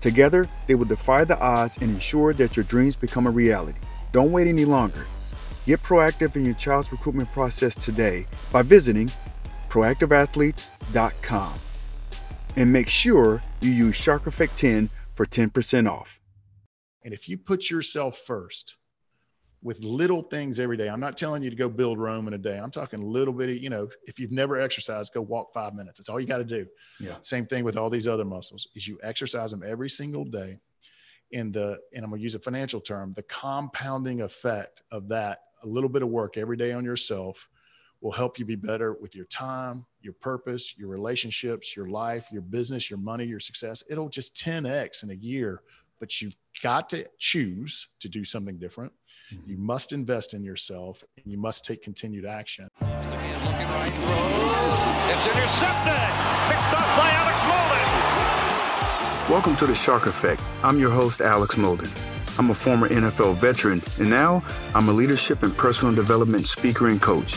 Together, they will defy the odds and ensure that your dreams become a reality. Don't wait any longer. Get proactive in your child's recruitment process today by visiting proactiveathletes.com. And make sure you use Shark Effect 10 for 10% off. And if you put yourself first, with little things every day. I'm not telling you to go build Rome in a day. I'm talking a little bit of, you know, if you've never exercised, go walk five minutes. That's all you got to do. Yeah. Same thing with all these other muscles is you exercise them every single day. In the, and I'm going to use a financial term, the compounding effect of that, a little bit of work every day on yourself will help you be better with your time, your purpose, your relationships, your life, your business, your money, your success. It'll just 10x in a year, but you've got to choose to do something different Mm-hmm. You must invest in yourself and you must take continued action. Right. It's intercepted. Picked up by Alex Molden. Welcome to the Shark Effect. I'm your host, Alex Molden. I'm a former NFL veteran, and now I'm a leadership and personal development speaker and coach.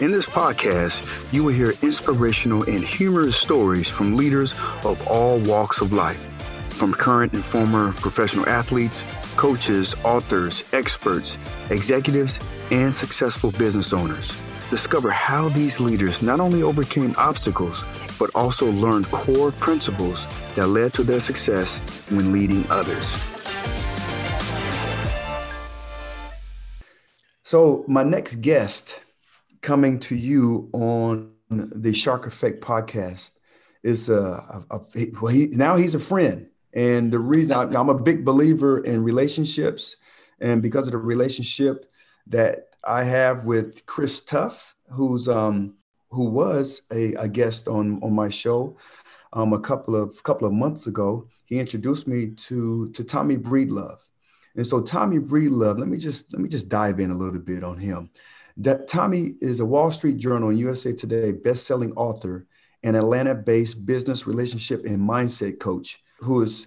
In this podcast, you will hear inspirational and humorous stories from leaders of all walks of life, from current and former professional athletes coaches, authors, experts, executives, and successful business owners. Discover how these leaders not only overcame obstacles, but also learned core principles that led to their success when leading others. So, my next guest coming to you on the Shark Effect podcast is uh, a, a, well, he, now he's a friend. And the reason I, I'm a big believer in relationships, and because of the relationship that I have with Chris Tuff, who's um, who was a, a, guest on on my show um, a couple of couple of months ago, he introduced me to to Tommy Breedlove. And so Tommy Breedlove, let me just let me just dive in a little bit on him. That Tommy is a Wall Street Journal and USA Today best-selling author and Atlanta-based business relationship and mindset coach who is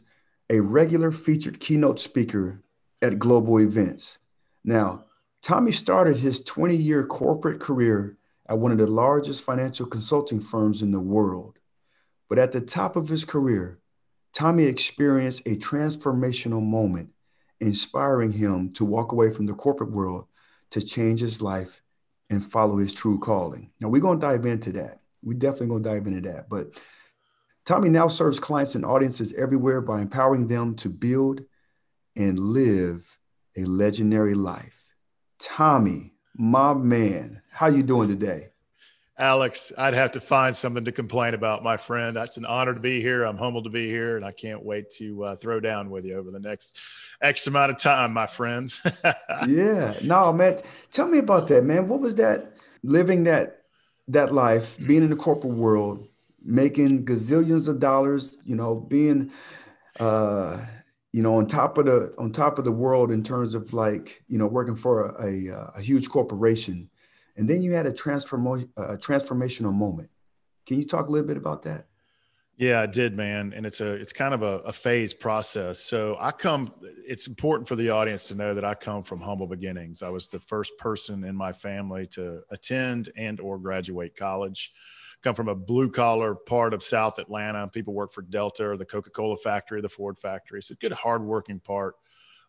a regular featured keynote speaker at global events. Now, Tommy started his 20 year corporate career at one of the largest financial consulting firms in the world. But at the top of his career, Tommy experienced a transformational moment, inspiring him to walk away from the corporate world to change his life and follow his true calling. Now, we're going to dive into that. We're definitely going to dive into that. But Tommy now serves clients and audiences everywhere by empowering them to build and live a legendary life. Tommy, my man, how you doing today? Alex, I'd have to find something to complain about, my friend. It's an honor to be here. I'm humbled to be here, and I can't wait to uh, throw down with you over the next X amount of time, my friend. yeah, no, man. Tell me about that, man. What was that living that that life, being in the corporate world, making gazillions of dollars, you know, being uh, you know, on top of the on top of the world in terms of like, you know, working for a, a, a huge corporation. And then you had a transform a transformational moment. Can you talk a little bit about that? Yeah, I did, man. And it's a it's kind of a, a phase process. So I come it's important for the audience to know that I come from humble beginnings. I was the first person in my family to attend and or graduate college. Come from a blue collar part of South Atlanta. People work for Delta or the Coca-Cola factory, the Ford factory. It's a good hardworking part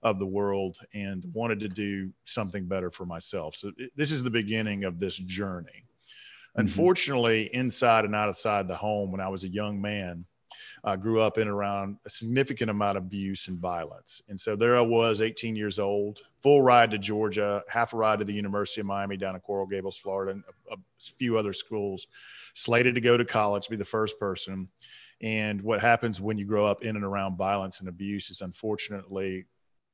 of the world and wanted to do something better for myself. So this is the beginning of this journey. Mm-hmm. Unfortunately, inside and outside the home, when I was a young man, I grew up in around a significant amount of abuse and violence. And so there I was, 18 years old, full ride to Georgia, half a ride to the University of Miami down in Coral Gables, Florida, and a, a few other schools, slated to go to college, be the first person. And what happens when you grow up in and around violence and abuse is unfortunately,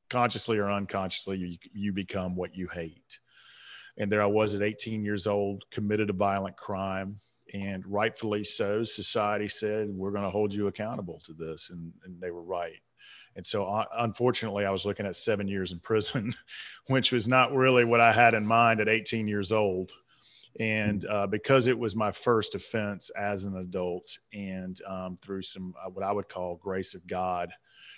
consciously or unconsciously, you, you become what you hate. And there I was at 18 years old, committed a violent crime. And rightfully so, society said, we're going to hold you accountable to this. And, and they were right. And so, uh, unfortunately, I was looking at seven years in prison, which was not really what I had in mind at 18 years old. And uh, because it was my first offense as an adult, and um, through some uh, what I would call grace of God,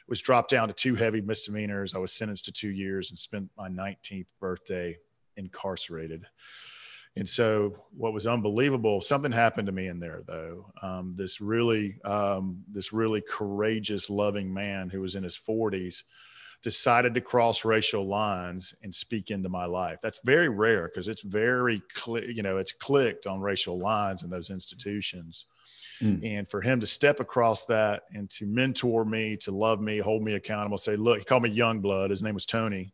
was dropped down to two heavy misdemeanors. I was sentenced to two years and spent my 19th birthday incarcerated. And so, what was unbelievable, something happened to me in there, though. Um, this really, um, this really courageous, loving man who was in his 40s decided to cross racial lines and speak into my life. That's very rare because it's very, you know, it's clicked on racial lines in those institutions. Mm. And for him to step across that and to mentor me, to love me, hold me accountable, say, look, he called me young blood. His name was Tony.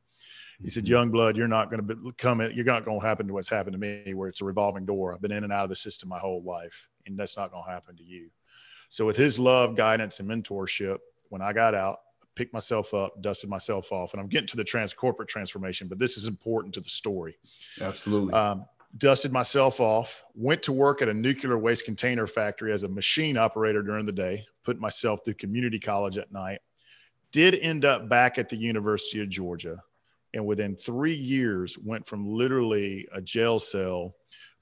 He said, mm-hmm. "Young blood, you're not going to come. in, You're not going to happen to what's happened to me, where it's a revolving door. I've been in and out of the system my whole life, and that's not going to happen to you." So, with his love, guidance, and mentorship, when I got out, I picked myself up, dusted myself off, and I'm getting to the trans corporate transformation, but this is important to the story. Absolutely. Um, dusted myself off, went to work at a nuclear waste container factory as a machine operator during the day, put myself through community college at night. Did end up back at the University of Georgia and within three years went from literally a jail cell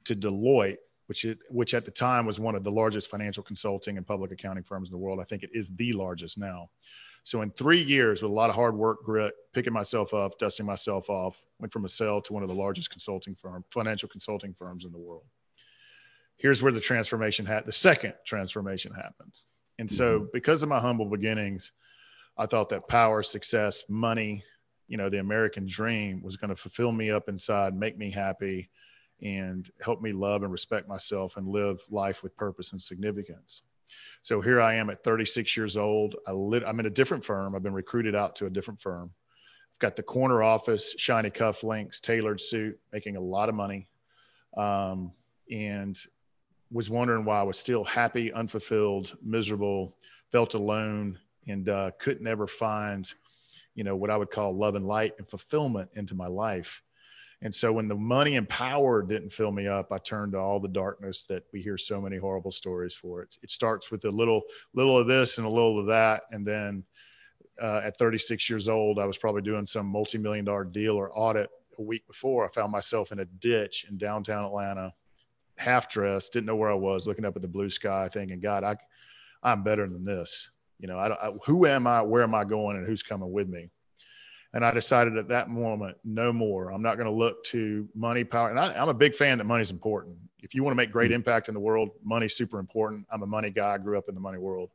to Deloitte, which it, which at the time was one of the largest financial consulting and public accounting firms in the world. I think it is the largest now. So in three years, with a lot of hard work, grit, picking myself up, dusting myself off, went from a cell to one of the largest consulting firm, financial consulting firms in the world. Here's where the transformation had the second transformation happened. And so, mm-hmm. because of my humble beginnings, I thought that power, success, money, you know the american dream was going to fulfill me up inside make me happy and help me love and respect myself and live life with purpose and significance. So here i am at 36 years old. I lit, i'm in a different firm. I've been recruited out to a different firm. I've got the corner office shiny cufflinks tailored suit making a lot of money um, and was wondering why i was still happy unfulfilled miserable felt alone and uh, couldn't ever find you know what i would call love and light and fulfillment into my life. And so when the money and power didn't fill me up i turned to all the darkness that we hear so many horrible stories for. It it starts with a little little of this and a little of that. And then uh, at 36 years old i was probably doing some multi-million dollar deal or audit a week before. I found myself in a ditch in downtown atlanta half dressed didn't know where i was looking up at the blue sky thinking god i i'm better than this you know, I don't, I, who am I? Where am I going? And who's coming with me? And I decided at that moment, no more. I'm not going to look to money, power. And I, am a big fan that money's important. If you want to make great mm-hmm. impact in the world, money's super important. I'm a money guy. I grew up in the money world.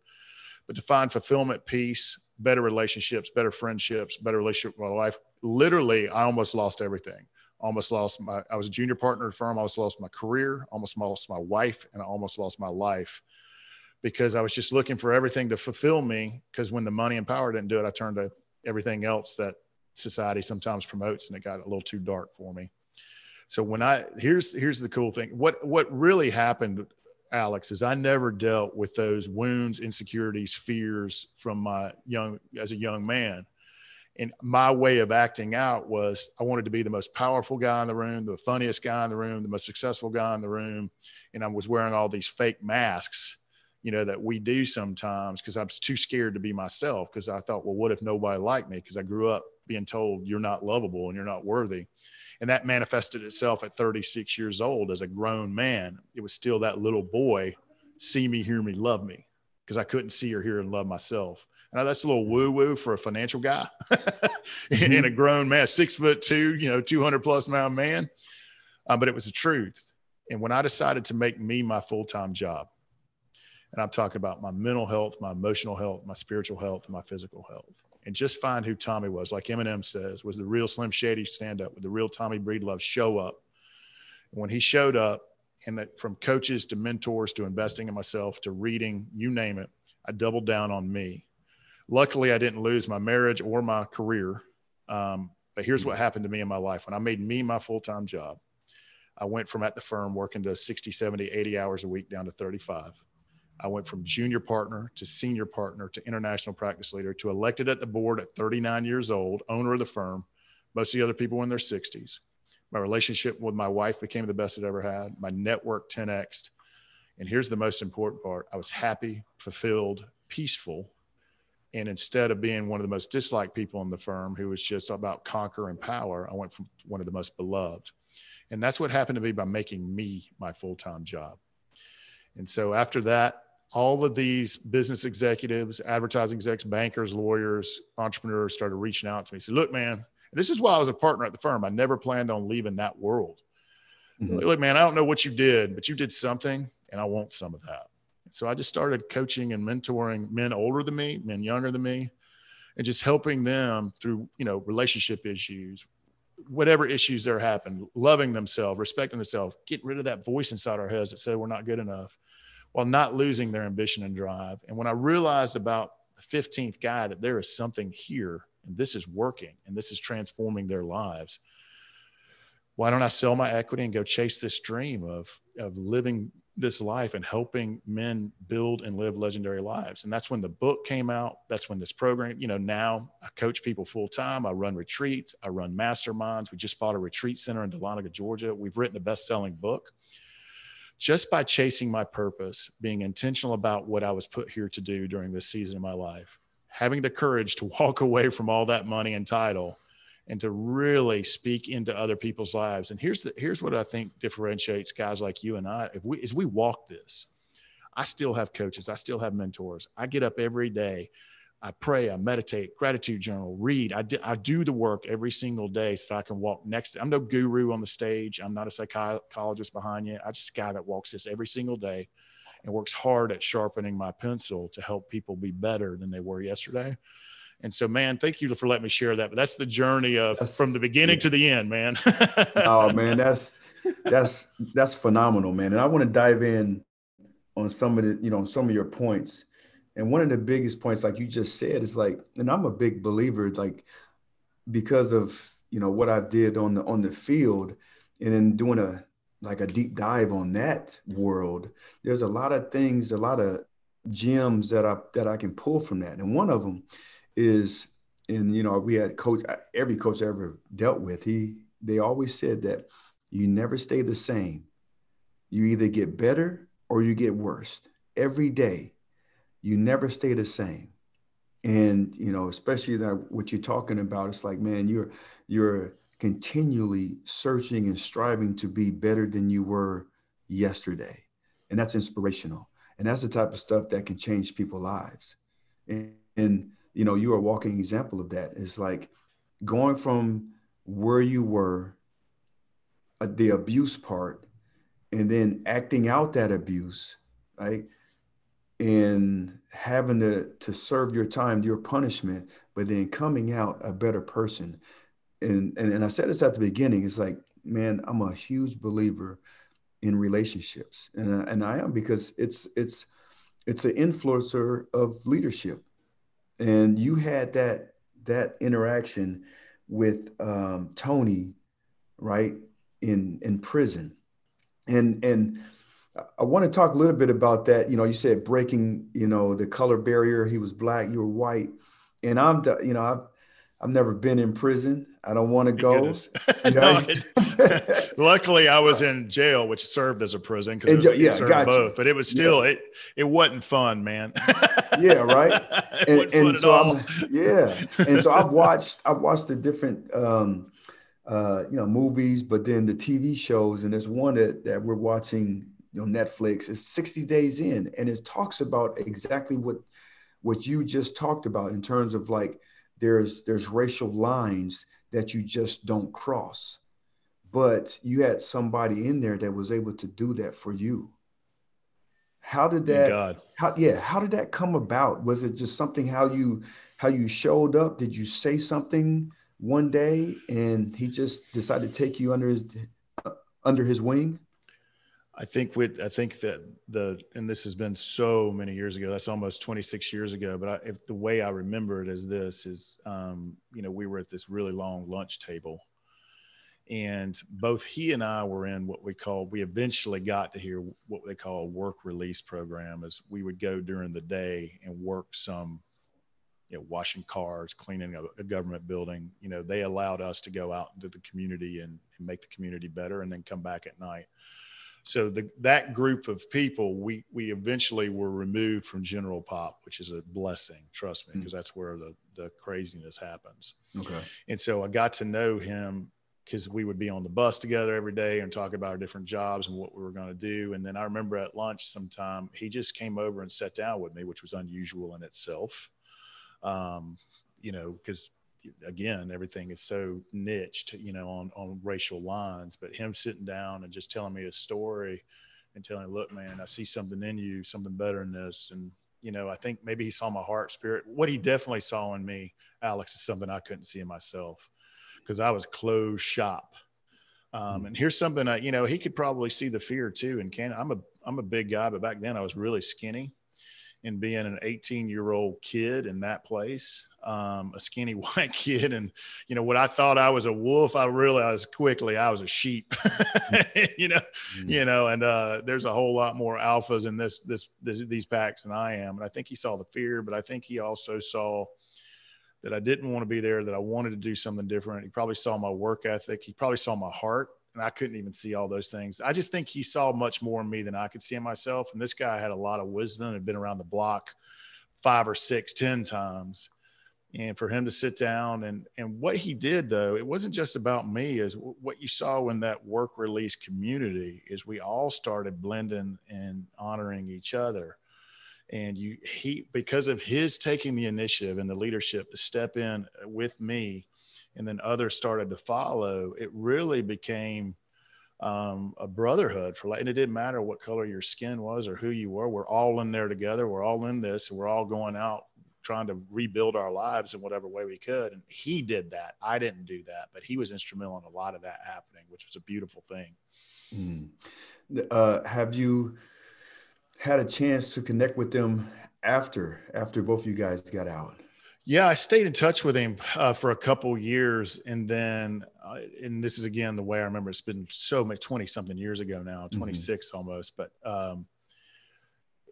But to find fulfillment, peace, better relationships, better friendships, better relationship with my wife, literally, I almost lost everything. Almost lost my, I was a junior partner at a firm. I almost lost my career, almost lost my wife, and I almost lost my life because I was just looking for everything to fulfill me. Because when the money and power didn't do it, I turned to everything else that society sometimes promotes, and it got a little too dark for me. So when I here's here's the cool thing. What what really happened, Alex, is I never dealt with those wounds, insecurities, fears from my young as a young man. And my way of acting out was I wanted to be the most powerful guy in the room, the funniest guy in the room, the most successful guy in the room. And I was wearing all these fake masks you know, that we do sometimes because I was too scared to be myself because I thought, well, what if nobody liked me? Because I grew up being told you're not lovable and you're not worthy. And that manifested itself at 36 years old as a grown man. It was still that little boy, see me, hear me, love me because I couldn't see or hear and love myself. Now that's a little woo woo for a financial guy mm-hmm. and a grown man, six foot two, you know, 200 plus pound man. Uh, but it was the truth. And when I decided to make me my full time job, and I'm talking about my mental health, my emotional health, my spiritual health, and my physical health, and just find who Tommy was, like Eminem says, was the real Slim Shady stand up with the real Tommy Breedlove show up. And when he showed up, and that from coaches to mentors to investing in myself to reading, you name it, I doubled down on me Luckily, I didn't lose my marriage or my career. Um, but here's what happened to me in my life when I made me my full time job. I went from at the firm working to 60, 70, 80 hours a week down to 35. I went from junior partner to senior partner to international practice leader to elected at the board at 39 years old, owner of the firm. Most of the other people were in their 60s. My relationship with my wife became the best it ever had. My network 10x. And here's the most important part I was happy, fulfilled, peaceful, and instead of being one of the most disliked people in the firm who was just about conquer and power, I went from one of the most beloved. And that's what happened to me by making me my full time job. And so after that, all of these business executives, advertising execs, bankers, lawyers, entrepreneurs started reaching out to me. Said, "Look, man, this is why I was a partner at the firm. I never planned on leaving that world. Mm-hmm. Look, man, I don't know what you did, but you did something, and I want some of that." So I just started coaching and mentoring men older than me, men younger than me, and just helping them through, you know, relationship issues, whatever issues there happen, loving themselves, respecting themselves, getting rid of that voice inside our heads that said we're not good enough while not losing their ambition and drive. And when I realized about the 15th guy that there is something here and this is working and this is transforming their lives, why don't I sell my equity and go chase this dream of, of living this life and helping men build and live legendary lives. And that's when the book came out. That's when this program, you know, now I coach people full time. I run retreats. I run masterminds. We just bought a retreat center in Dahlonega, Georgia. We've written a best selling book. Just by chasing my purpose, being intentional about what I was put here to do during this season of my life, having the courage to walk away from all that money and title and to really speak into other people's lives. And here's the, here's what I think differentiates guys like you and I. If we as we walk this, I still have coaches, I still have mentors. I get up every day. I pray, I meditate, gratitude journal, read. I do, I do the work every single day so that I can walk next. I'm no guru on the stage. I'm not a psychologist behind you. I just a guy that walks this every single day and works hard at sharpening my pencil to help people be better than they were yesterday. And so, man, thank you for letting me share that. But that's the journey of that's, from the beginning yeah. to the end, man. oh man, that's that's that's phenomenal, man. And I want to dive in on some of the, you know, some of your points. And one of the biggest points, like you just said, is like, and I'm a big believer, like because of you know what I did on the on the field, and then doing a like a deep dive on that world. There's a lot of things, a lot of gems that I that I can pull from that, and one of them is and you know we had coach every coach I ever dealt with he they always said that you never stay the same you either get better or you get worse every day you never stay the same and you know especially that what you're talking about it's like man you're you're continually searching and striving to be better than you were yesterday and that's inspirational and that's the type of stuff that can change people's lives and, and you know, you're a walking example of that. It's like going from where you were, uh, the abuse part, and then acting out that abuse, right? And having to, to serve your time, your punishment, but then coming out a better person. And, and, and I said this at the beginning, it's like, man, I'm a huge believer in relationships. And, and I am because it's, it's, it's an influencer of leadership and you had that that interaction with um, Tony, right in in prison, and and I want to talk a little bit about that. You know, you said breaking, you know, the color barrier. He was black, you were white, and I'm, you know, I've I've never been in prison. I don't want to go. You know? no, luckily, I was in jail, which served as a prison because yeah, served both. But it was still yeah. it it wasn't fun, man. yeah, right. and, and so I'm yeah, and so I've watched I've watched the different um, uh, you know movies, but then the TV shows, and there's one that that we're watching you know Netflix. It's 60 days in, and it talks about exactly what what you just talked about in terms of like there's there's racial lines that you just don't cross. But you had somebody in there that was able to do that for you. How did that? God. How yeah? How did that come about? Was it just something how you how you showed up? Did you say something one day and he just decided to take you under his uh, under his wing? I think with I think that the and this has been so many years ago. That's almost 26 years ago. But I, if the way I remember it is this is, um, you know, we were at this really long lunch table, and both he and I were in what we call. We eventually got to hear what they call a work release program. Is we would go during the day and work some you know, washing cars, cleaning a, a, government building. You know, they allowed us to go out into the community and, and, make the community better, and then come back at night. So the, that group of people, we we eventually were removed from General Pop, which is a blessing. Trust me, because mm. that's where the the craziness happens. Okay. And so I got to know him because we would be on the bus together every day and talk about our different jobs and what we were going to do. And then I remember at lunch sometime he just came over and sat down with me, which was unusual in itself um, you know, because again, everything is so niched, you know, on, on racial lines, but him sitting down and just telling me a story and telling, me, look, man, I see something in you, something better in this. And, you know, I think maybe he saw my heart spirit. What he definitely saw in me, Alex, is something I couldn't see in myself because I was closed shop. Um, and here's something I, you know, he could probably see the fear too. And can I'm a, I'm a big guy, but back then I was really skinny and being an 18 year old kid in that place, um, a skinny white kid. And, you know, what I thought I was a wolf, I realized quickly I was a sheep, you know, mm-hmm. you know, and, uh, there's a whole lot more alphas in this, this, this, these packs than I am. And I think he saw the fear, but I think he also saw that I didn't want to be there, that I wanted to do something different. He probably saw my work ethic. He probably saw my heart and I couldn't even see all those things. I just think he saw much more in me than I could see in myself. And this guy had a lot of wisdom had been around the block five or six, ten times. And for him to sit down and and what he did though, it wasn't just about me. Is what you saw in that work release community is we all started blending and honoring each other. And you he because of his taking the initiative and the leadership to step in with me and then others started to follow, it really became um, a brotherhood for like, and it didn't matter what color your skin was or who you were. We're all in there together. We're all in this, and we're all going out trying to rebuild our lives in whatever way we could. And he did that. I didn't do that, but he was instrumental in a lot of that happening, which was a beautiful thing. Mm. Uh, have you had a chance to connect with them after after both of you guys got out? Yeah, I stayed in touch with him uh, for a couple years, and then, uh, and this is again the way I remember. It's been so much twenty something years ago now, twenty six mm mm-hmm. almost. But um,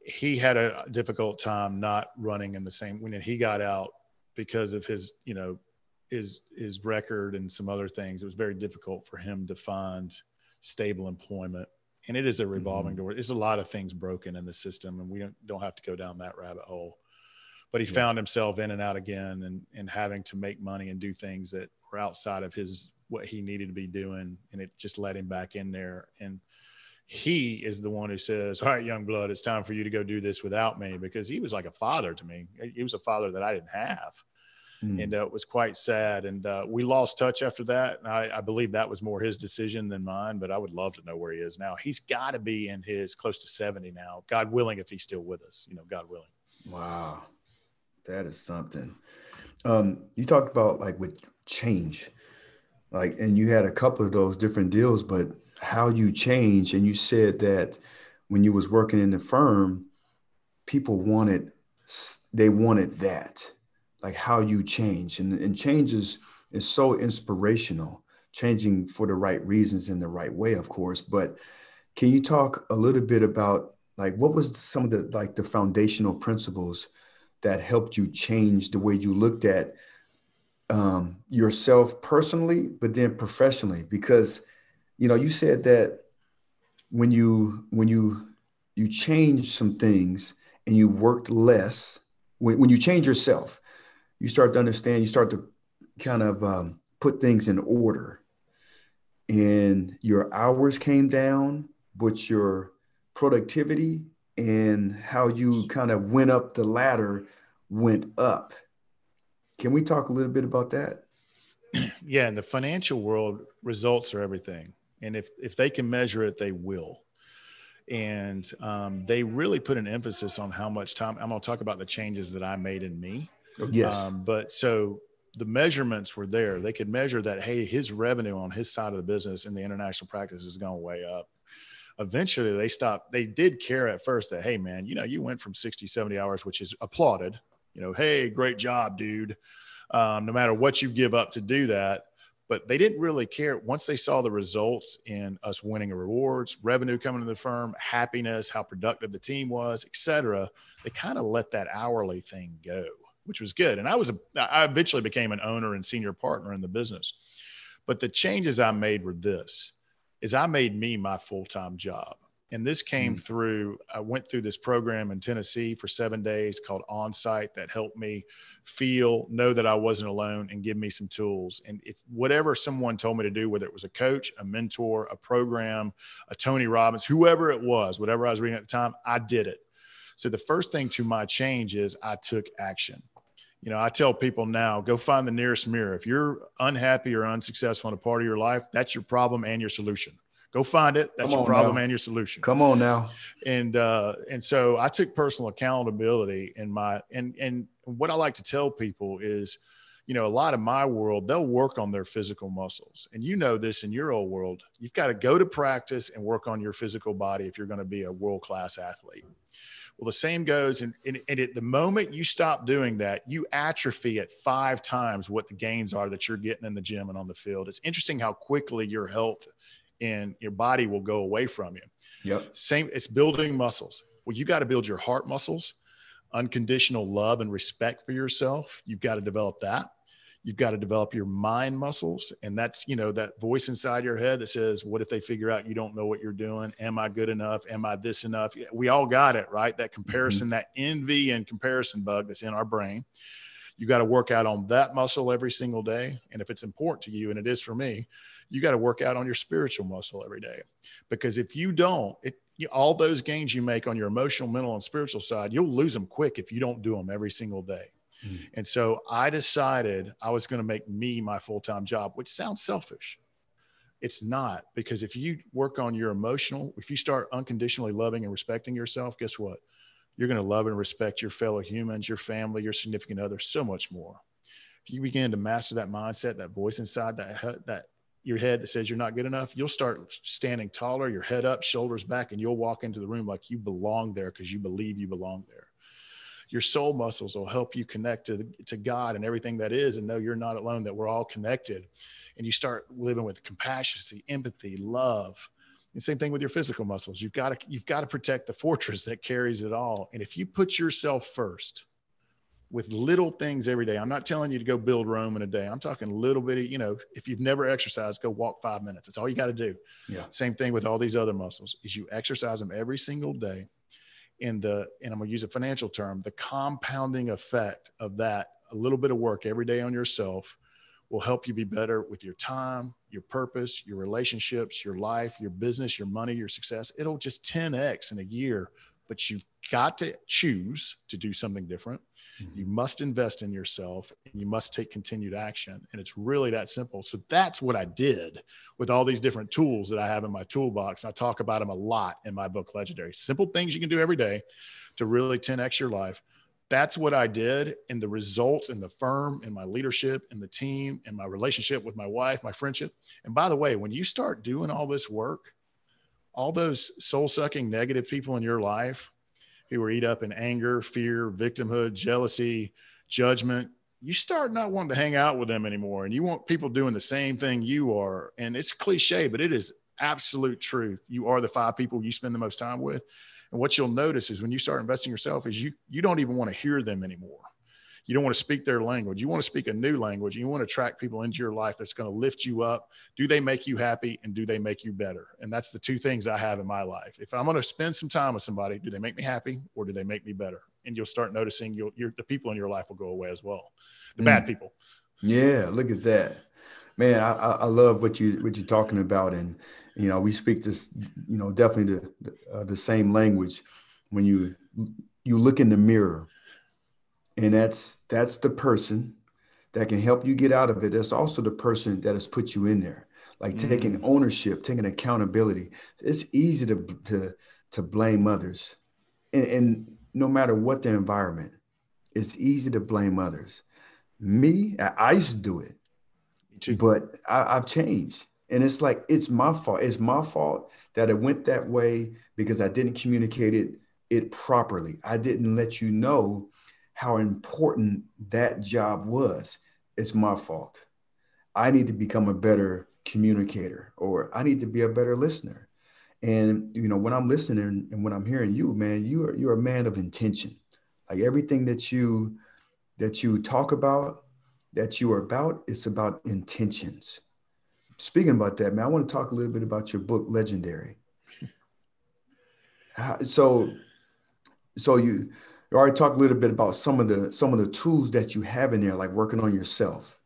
he had a difficult time not running in the same when he got out because of his, you know, his his record and some other things. It was very difficult for him to find stable employment, and it is a revolving mm-hmm. door. There's a lot of things broken in the system, and we don't don't have to go down that rabbit hole but he yeah. found himself in and out again and, and having to make money and do things that were outside of his what he needed to be doing. And it just let him back in there. And he is the one who says all right young blood it's time for you to go do this without me because he was like a father to me. He was a father that i didn't have. Mm. and uh, it was quite sad. And uh, we lost touch after that. And I, I, believe that was more his decision than mine but i would love to know where he is now. He's got to be in his close to 70 now god willing if he's still with us you know god willing. Wow that is something. Um, you talked about like with change, like, and you had a couple of those different deals, but how you change, and you said that when you was working in the firm, people wanted, they wanted that, like how you change, and and change is is so inspirational, changing for the right reasons in the right way, of course. But can you talk a little bit about like what was some of the like the foundational principles? That helped you change the way you looked at um, yourself personally, but then professionally? Because you know, you said that when you when you you changed some things and you worked less, when, when you change yourself, you start to understand, you start to kind of um, put things in order. And your hours came down, but your productivity and how you kind of went up the ladder went up. Can we talk a little bit about that? Yeah, in the financial world, results are everything. And if, if they can measure it, they will. And um, they really put an emphasis on how much time. I'm going to talk about the changes that I made in me. Oh, yes. Um, but so the measurements were there. They could measure that, hey, his revenue on his side of the business in the international practice is going way up eventually they stopped they did care at first that hey man you know you went from 60 70 hours which is applauded you know hey great job dude um, no matter what you give up to do that. But they didn't really care. Once they saw the results in us winning rewards revenue coming to the firm happiness how productive the team was etc they kind of let that hourly thing go which was good. And i was a i eventually became an owner and senior partner in the business. But the changes i made were this is I made me my full time job. And this came mm through, I went through this program in Tennessee for seven days called Onsite that helped me feel, know that I wasn't alone and give me some tools. And if whatever someone told me to do, whether it was a coach, a mentor, a program, a Tony Robbins, whoever it was, whatever I was reading at the time, I did it. So the first thing to my change is I took action you know, I tell people now, go find the nearest mirror. If you're unhappy or unsuccessful in a part of your life, that's your problem and your solution. Go find it. That's your problem now. and your solution. Come on now. And uh, and so I took personal accountability in my and and what I like to tell people is, you know, a lot of my world, they'll work on their physical muscles. And you know this in your old world. You've got to go to practice and work on your physical body if you're going to be a world-class athlete. Well, the same goes, and, and, and, at the moment you stop doing that, you atrophy at five times what the gains are that you're getting in the gym and on the field. It's interesting how quickly your health and your body will go away from you. Yep. Same, it's building muscles. Well, you got to build your heart muscles, unconditional love and respect for yourself. You've got to develop that you've got to develop your mind muscles and that's you know that voice inside your head that says what if they figure out you don't know what you're doing? Am i good enough? Am i this enough? We all got it right? That comparison mm-hmm. that envy and comparison bug that's in our brain. You got to work out on that muscle every single day and if it's important to you and it is for me you got to work out on your spiritual muscle every day. Because if you don't it you, all those gains you make on your emotional mental and spiritual side you'll lose them quick if you don't do them every single day Mm. And so I decided I was going to make me my full time job, which sounds selfish. It's not because if you work on your emotional, if you start unconditionally loving and respecting yourself, guess what? You're going to love and respect your fellow humans, your family, your significant other so much more. If you begin to master that mindset, that voice inside that that your head that says you're not good enough, you'll start standing taller, your head up, shoulders back, and you'll walk into the room like you belong there because you believe you belong there your soul muscles will help you connect to, to God and everything that is and know you're not alone, that we're all connected. And you start living with compassion, empathy, love. And same thing with your physical muscles. You've got to you've got to protect the fortress that carries it all. And if you put yourself first with little things every day, I'm not telling you to go build Rome in a day. I'm talking little bitty, you know, if you've never exercised, go walk five minutes. That's all you got to do. Yeah. Same thing with all these other muscles is you exercise them every single day in the and i'm going to use a financial term the compounding effect of that a little bit of work every day on yourself will help you be better with your time your purpose your relationships your life your business your money your success. It'll just 10x in a year but you've got to choose to do something different Mm-hmm. You must invest in yourself and you must take continued action. And it's really that simple. So that's what I did with all these different tools that I have in my toolbox. I talk about them a lot in my book, Legendary. Simple things you can do every day to really 10x your life. That's what I did. And the results in the firm, in my leadership, in the team, in my relationship with my wife, my friendship. And by the way, when you start doing all this work, all those soul sucking negative people in your life, who are eat up in anger, fear, victimhood, jealousy, judgment, you start not wanting to hang out with them anymore. And you want people doing the same thing you are. And it's cliche, but it is absolute truth. You are the five people you spend the most time with. And what you'll notice is when you start investing yourself is you you don't even want to hear them anymore you don't want to speak their language. You want to speak a new language. You want to attract people into your life that's going to lift you up. Do they make you happy and do they make you better? And that's the two things I have in my life. If I'm going to spend some time with somebody, do they make me happy or do they make me better? And you'll start noticing you'll, the people in your life will go away as well. The mm. bad people. Yeah, look at that. Man, I, I love what you what you're talking about, and you know we speak this, you know, definitely the, the uh, the same language when you you look in the mirror, and that's that's the person that can help you get out of it. That's also the person that has put you in there. Like mm. taking ownership, taking accountability. It's easy to to to blame others, and, and no matter what the environment, it's easy to blame others. Me, I, I used to do it, but I, I've changed. And it's like, it's my fault. It's my fault that it went that way because I didn't communicate it, it properly. I didn't let you know how important that job was. It's my fault. I need to become a better communicator or I need to be a better listener. And you know, when I'm listening and when I'm hearing you, man, you are you're a man of intention. Like everything that you that you talk about, that you are about, it's about intentions. Speaking about that, man, I want to talk a little bit about your book, Legendary. so, so you, you already talked a little bit about some of the some of the tools that you have in there, like working on yourself.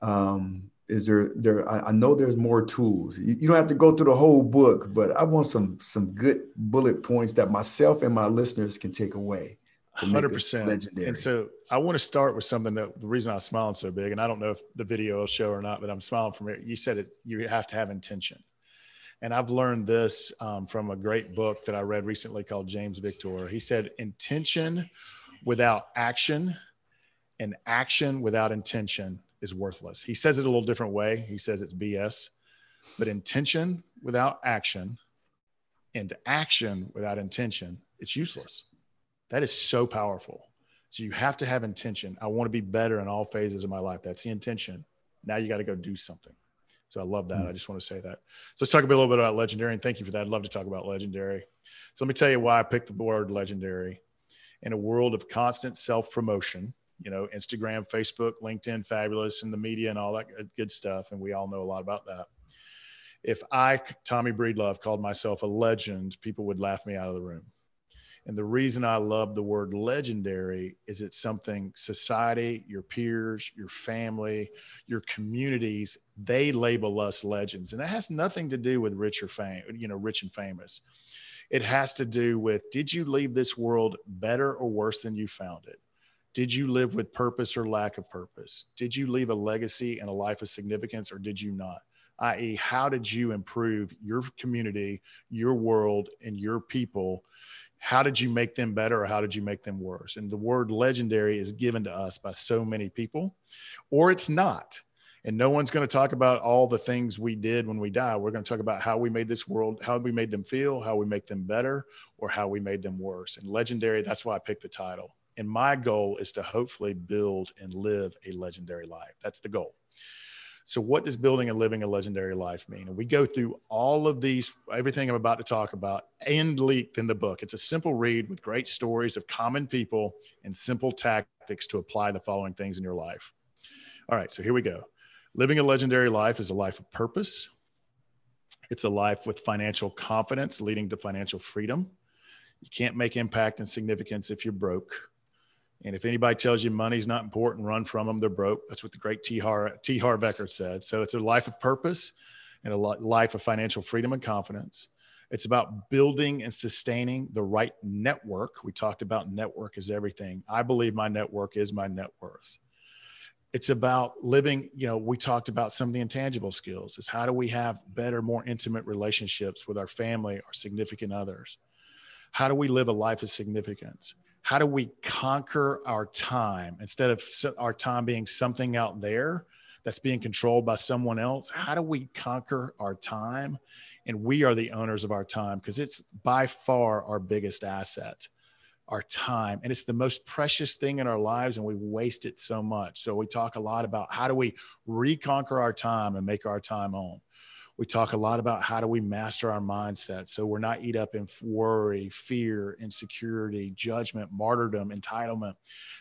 Um, is there there? I, I know there's more tools. You, you, don't have to go through the whole book, but I want some some good bullet points that myself and my listeners can take away. Hundred percent. Legendary. And so I want to start with something that the reason I was smiling so big, and I don't know if the video will show or not, but I'm smiling from it. You said it. You have to have intention, and I've learned this um, from a great book that I read recently called James Victor. He said, "Intention without action, and action without intention is worthless." He says it a little different way. He says it's BS, but intention without action, and action without intention, it's useless. That is so powerful. So you have to have intention. I want to be better in all phases of my life. That's the intention. Now you got to go do something. So I love that. Mm-hmm. I just want to say that. So let's talk a little bit about legendary. And thank you for that. I'd love to talk about legendary. So let me tell you why I picked the word legendary. In a world of constant self promotion, you know, Instagram, Facebook, LinkedIn, fabulous, and the media and all that good stuff. And we all know a lot about that. If I, Tommy Breedlove, called myself a legend, people would laugh me out of the room. And the reason I love the word legendary is it's something society, your peers, your family, your communities, they label us legends. And that has nothing to do with rich or fame, you know, rich and famous. It has to do with did you leave this world better or worse than you found it? Did you live with purpose or lack of purpose? Did you leave a legacy and a life of significance or did you not? i.e., how did you improve your community, your world, and your people how did you make them better or how did you make them worse? And the word legendary is given to us by so many people, or it's not. And no one's going to talk about all the things we did when we die. We're going to talk about how we made this world, how we made them feel, how we make them better, or how we made them worse. And legendary, that's why I picked the title. And my goal is to hopefully build and live a legendary life. That's the goal. So, what does building and living a legendary life mean? And we go through all of these, everything I'm about to talk about, and leaked in the book. It's a simple read with great stories of common people and simple tactics to apply the following things in your life. All right, so here we go. Living a legendary life is a life of purpose. It's a life with financial confidence leading to financial freedom. You can't make impact and significance if you're broke. And if anybody tells you money's not important, run from them. They're broke. That's what the great T. Har, T. Harv Eker said. So it's a life of purpose and a life of financial freedom and confidence. It's about building and sustaining the right network. We talked about network is everything. I believe my network is my net worth. It's about living, you know, we talked about some of the intangible skills. Is how do we have better, more intimate relationships with our family, our significant others? How do we live a life of significance? How do we conquer our time instead of our time being something out there that's being controlled by someone else? How do we conquer our time? And we are the owners of our time because it's by far our biggest asset, our time. And it's the most precious thing in our lives, and we waste it so much. So we talk a lot about how do we reconquer our time and make our time own we talk a lot about how do we master our mindset so we're not eat up in worry, fear, insecurity, judgment, martyrdom, entitlement.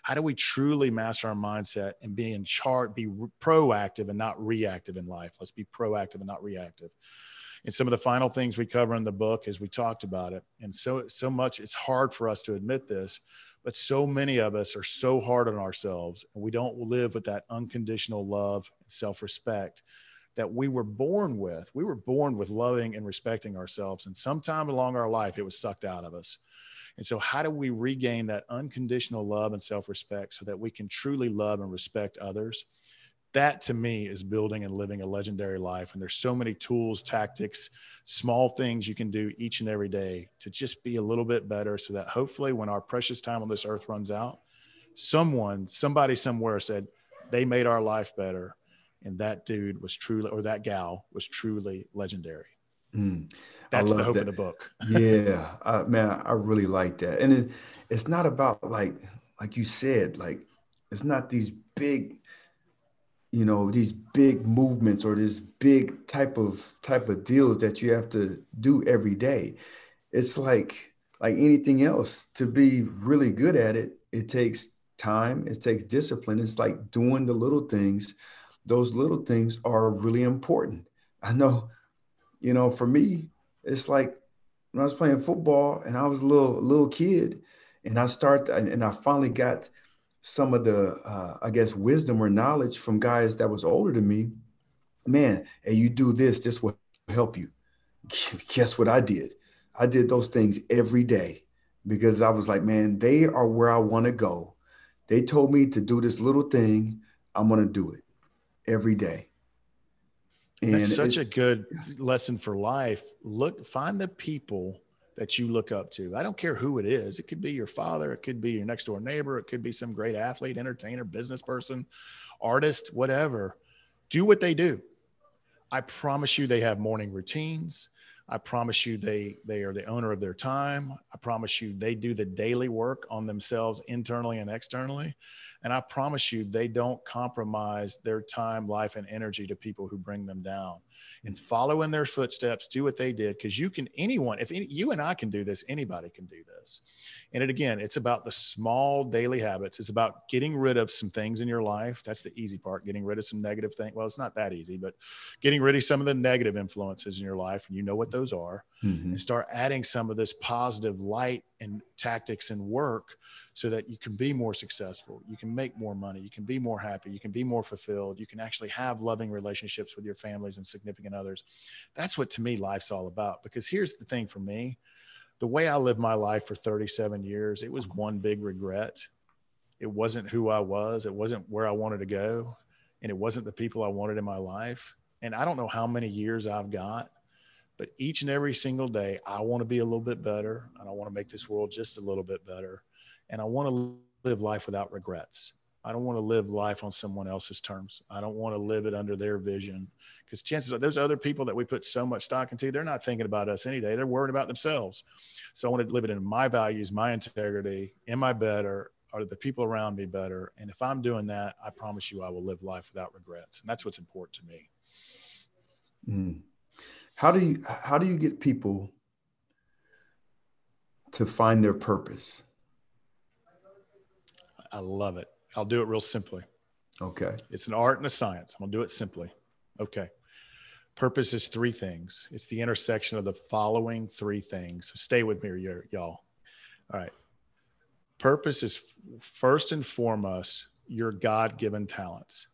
How do we truly master our mindset and be in charge, be proactive and not reactive in life? Let's be proactive and not reactive. And some of the final things we cover in the book as we talked about it. And so so much it's hard for us to admit this, but so many of us are so hard on ourselves and we don't live with that unconditional love and self-respect that we were born with. We were born with loving and respecting ourselves. And sometime along our life, it was sucked out of us. And so, how do we regain that unconditional love and self respect so that we can truly love and respect others? That to me is building and living a legendary life. And there's so many tools, tactics, small things you can do each and every day to just be a little bit better so that hopefully, when our precious time on this earth runs out, someone, somebody somewhere said, they made our life better. And that dude was truly, or that gal was truly legendary. Mm, That's the hope that. of the book. yeah, uh, man, I really like that. And it, it's not about like, like you said, like it's not these big, you know, these big movements or this big type of type of deals that you have to do every day. It's like like anything else to be really good at it. It takes time. It takes discipline. It's like doing the little things. Those little things are really important. I know you know, for me, it's like when I was playing football and I was a little little kid, and I start and I finally got some of the uh, I guess wisdom or knowledge from guys that was older than me. Man, and you do this, this will help you. Guess what I did? I did those things every day because I was like, man, they are where I want to go. They told me to do this little thing. I'm to do it every day. And That's such a good lesson for life. Look, find the people that you look up to. I don't care who it is. It could be your father, it could be your next door neighbor, it could be some great athlete, entertainer, business person, artist, whatever. Do what they do. I promise you they have morning routines. I promise you they they are the owner of their time. I promise you they do the daily work on themselves internally and externally. And I promise you, they don't compromise their time, life, and energy to people who bring them down. And follow in their footsteps, do what they did, because you can, anyone, if any, you and I can do this, anybody can do this. And it again, it's about the small daily habits. It's about getting rid of some things in your life. That's the easy part, getting rid of some negative things. Well, it's not that easy, but getting rid of some of the negative influences in your life, and you know what those are, mm-hmm. and start adding some of this positive light and tactics and work so that you can be more successful, you can make more money, you can be more happy, you can be more fulfilled, you can actually have loving relationships with your families and significant others. That's what to me life's all about. Because here's the thing for me the way I lived my life for 37 years, it was one big regret. It wasn't who I was, it wasn't where I wanted to go, and it wasn't the people I wanted in my life. And I don't know how many years I've got, but each and every single day, I want to be a little bit better and I want to make this world just a little bit better and I want to live life without regrets. I don't want to live life on someone else's terms. I don't want to live it under their vision because chances are there's other people that we put so much stock into. They're not thinking about us any day. They're worried about themselves. So I want to live it in my values, my integrity. Am I better? Are the people around me better? And if I'm doing that, I promise you I will live life without regrets. And that's what's important to me. Mm. How do you how do you get people to find their purpose? I love it. I'll do it real simply. Okay. It's an art and a science. I'm going to do it simply. Okay. Purpose is three things. It's the intersection of the following three things. So stay with me, or y'all. All right. Purpose is first and foremost your God given talents,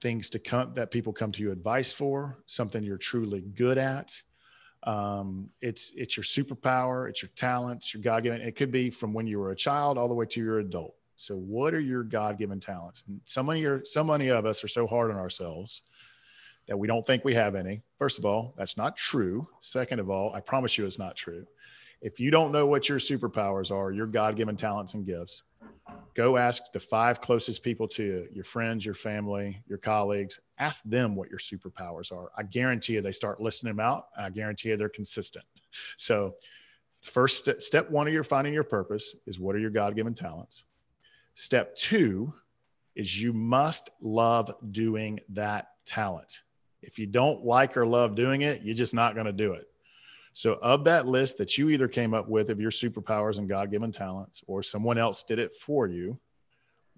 things to come that people come to you advice for, something you're truly good at. Um, it's it's your superpower, it's your talents, your God given. It could be from when you were a child all the way to your adult. So, what are your God given talents? And so many, are, so many of us are so hard on ourselves that we don't think we have any. First of all, that's not true. Second of all, I promise you it's not true. If you don't know what your superpowers are, your God given talents and gifts, go ask the five closest people to you your friends, your family, your colleagues. Ask them what your superpowers are. I guarantee you they start listing them out. I guarantee you they're consistent. So, first step, step one of your finding your purpose is what are your God given talents? Step two is you must love doing that talent. If you don't like or love doing it, you're just not going to do it. So, of that list that you either came up with of your superpowers and God given talents, or someone else did it for you,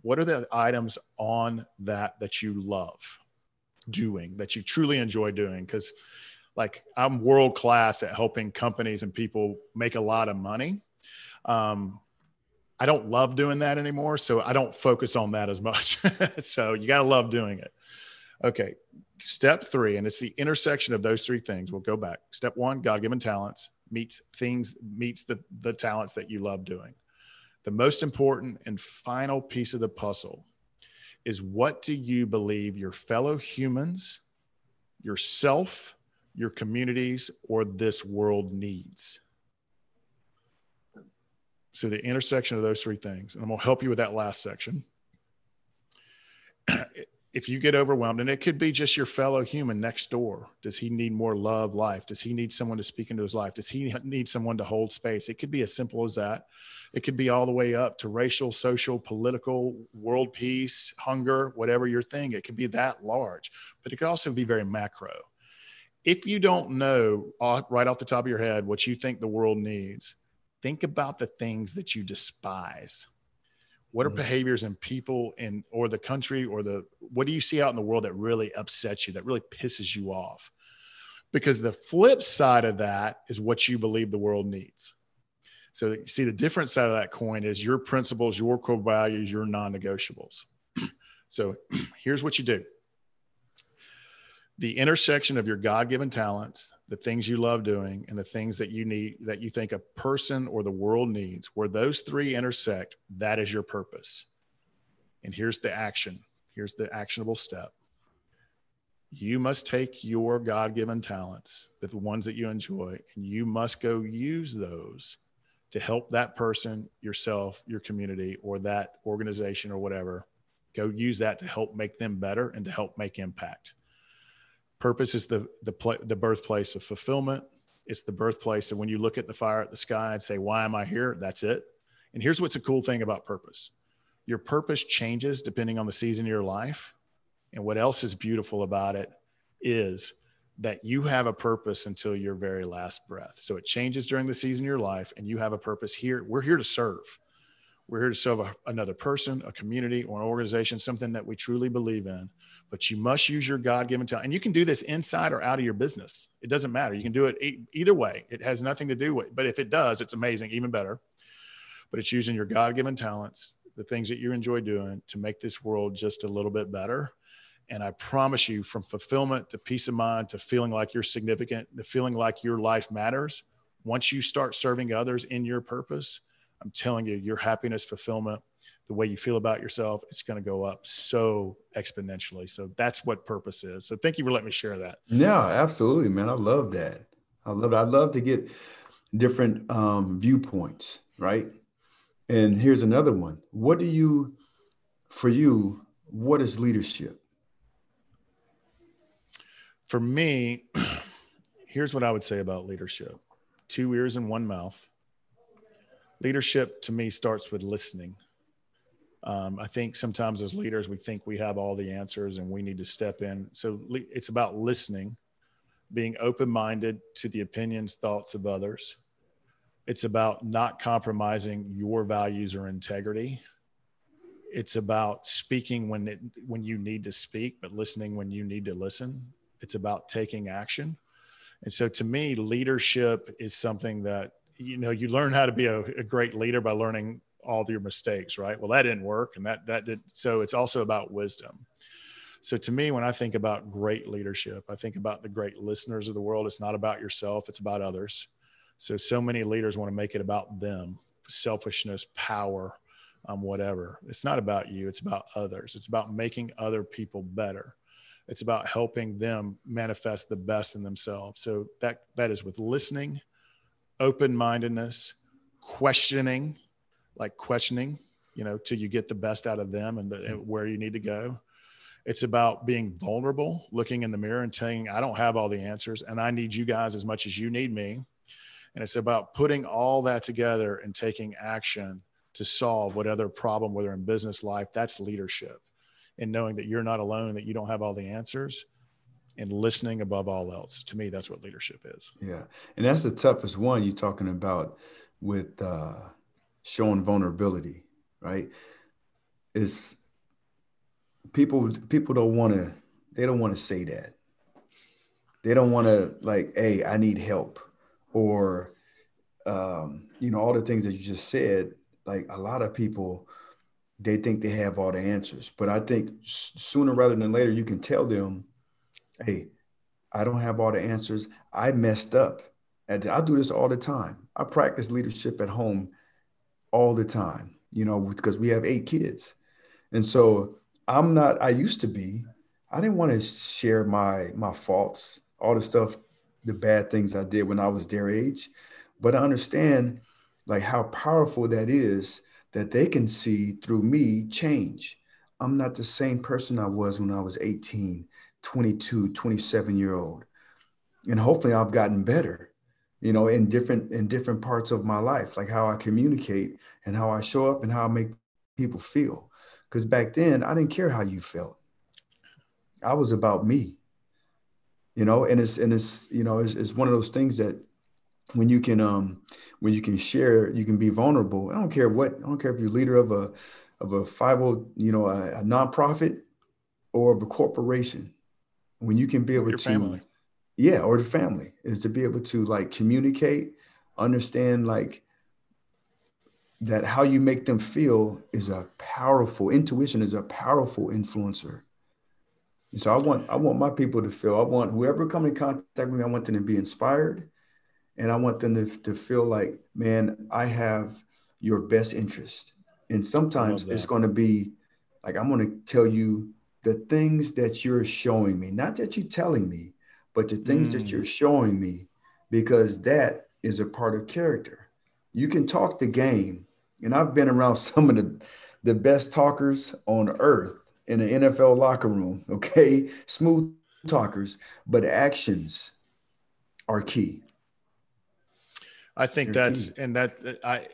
what are the items on that that you love doing, that you truly enjoy doing? Because, like, I'm world class at helping companies and people make a lot of money. Um, I don't love doing that anymore. So I don't focus on that as much. so you got to love doing it. Okay. Step three, and it's the intersection of those three things. We'll go back. Step one, God given talents meets things, meets the, the talents that you love doing. The most important and final piece of the puzzle is what do you believe your fellow humans, yourself, your communities, or this world needs? So the intersection of those three things. And I'm going to help you with that last section. if you get overwhelmed, and it could be just your fellow human next door. Does he need more love, life? Does he need someone to speak into his life? Does he need someone to hold space? It could be as simple as that. It could be all the way up to racial, social, political, world peace, hunger, whatever your thing. It could be that large, but it could also be very macro. If you don't know right off the top of your head what you think the world needs, think about the things that you despise. What are mm-hmm. behaviors in people in or the country or the what do you see out in the world that really upsets you that really pisses you off? Because the flip side of that is what you believe the world needs. So you see the different side of that coin is your principles your core values your non-negotiables. So here's what you do the intersection of your god-given talents the things you love doing and the things that you need that you think a person or the world needs where those three intersect that is your purpose. And here's the action. Here's the actionable step. You must take your god-given talents the ones that you enjoy and you must go use those to help that person yourself your community or that organization or whatever go use that to help make them better and to help make impact Purpose is the the pl- the birthplace of fulfillment. It's the birthplace and when you look at the fire at the sky and say, "Why am I here?" That's it. And here's what's a cool thing about purpose: your purpose changes depending on the season of your life. And what else is beautiful about it is that you have a purpose until your very last breath. So it changes during the season of your life, and you have a purpose here. We're here to serve. We're here to serve a, another person, a community, or an organization, something that we truly believe in but you must use your God given talent. And you can do this inside or out of your business. It doesn't matter. You can do it e- either way. It has nothing to do with, but if it does, it's amazing, even better. But it's using your God given talents, the things that you enjoy doing to make this world just a little bit better. And I promise you, from fulfillment to peace of mind to feeling like you're significant, the feeling like your life matters, once you start serving others in your purpose, I'm telling you, your happiness, fulfillment, the way you feel about yourself, it's going to go up so exponentially. So that's what purpose is. So thank you for letting me share that. Yeah, absolutely, man. I love that. I love it. I love to get different um, viewpoints, right? And here's another one. What do you, for you, what is leadership? For me, here's what I would say about leadership two ears and one mouth. Leadership to me starts with listening. Um, I think sometimes as leaders, we think we have all the answers and we need to step in. So it's about listening, being open minded to the opinions, thoughts of others. It's about not compromising your values or integrity. It's about speaking when it, when you need to speak, but listening when you need to listen. It's about taking action. And so to me, leadership is something that you know you learn how to be a, a great leader by learning all your mistakes, right? Well, that didn't work, and that that did. So it's also about wisdom. So to me, when I think about great leadership, I think about the great listeners of the world. It's not about yourself; it's about others. So so many leaders want to make it about them, selfishness, power, um, whatever. It's not about you; it's about others. It's about making other people better. It's about helping them manifest the best in themselves. So that that is with listening, open mindedness, questioning like questioning, you know, till you get the best out of them and, the, and where you need to go. It's about being vulnerable, looking in the mirror and saying, I don't have all the answers and I need you guys as much as you need me. And it's about putting all that together and taking action to solve whatever problem, whether in business life, that's leadership. And knowing that you're not alone, that you don't have all the answers and listening above all else. To me, that's what leadership is. Yeah. And that's the toughest one you're talking about with uh, showing vulnerability, right? Is people people don't want to they don't want to say that. They don't want to like, hey, I need help, or um, you know, all the things that you just said. Like a lot of people they think they have all the answers. But I think sooner rather than later, you can tell them, hey, I don't have all the answers. I messed up. I do this all the time. I practice leadership at home all the time, you know, because we have eight kids. And so I'm not, I used to be, I didn't want to share my my faults, all the stuff, the bad things I did when I was their age. But I understand like how powerful that is that they can see through me change. I'm not the same person I was when I was 18, 22, 27 year old. And hopefully I've gotten better, you know, in different in different parts of my life, like how I communicate and how I show up and how I make people feel. Because back then I didn't care how you felt. I was about me. You know, and it's and it's, you know, it's, it's one of those things that when you can um when you can share you can be vulnerable i don't care what i don't care if you're leader of a of a 50 you know a, a nonprofit or of a corporation when you can be able to family. Yeah or the family is to be able to like communicate understand like that how you make them feel is a powerful intuition is a powerful influencer so i want i want my people to feel i want whoever come in contact with me i want them to be inspired and I want them to, to feel like, man, I have your best interest. And sometimes it's going to be like, I'm going to tell you the things that you're showing me, not that you're telling me, but the things mm. that you're showing me, because that is a part of character. You can talk the game. And I've been around some of the, the best talkers on earth in the NFL locker room, okay? Smooth talkers, but actions are key. I think that's and that I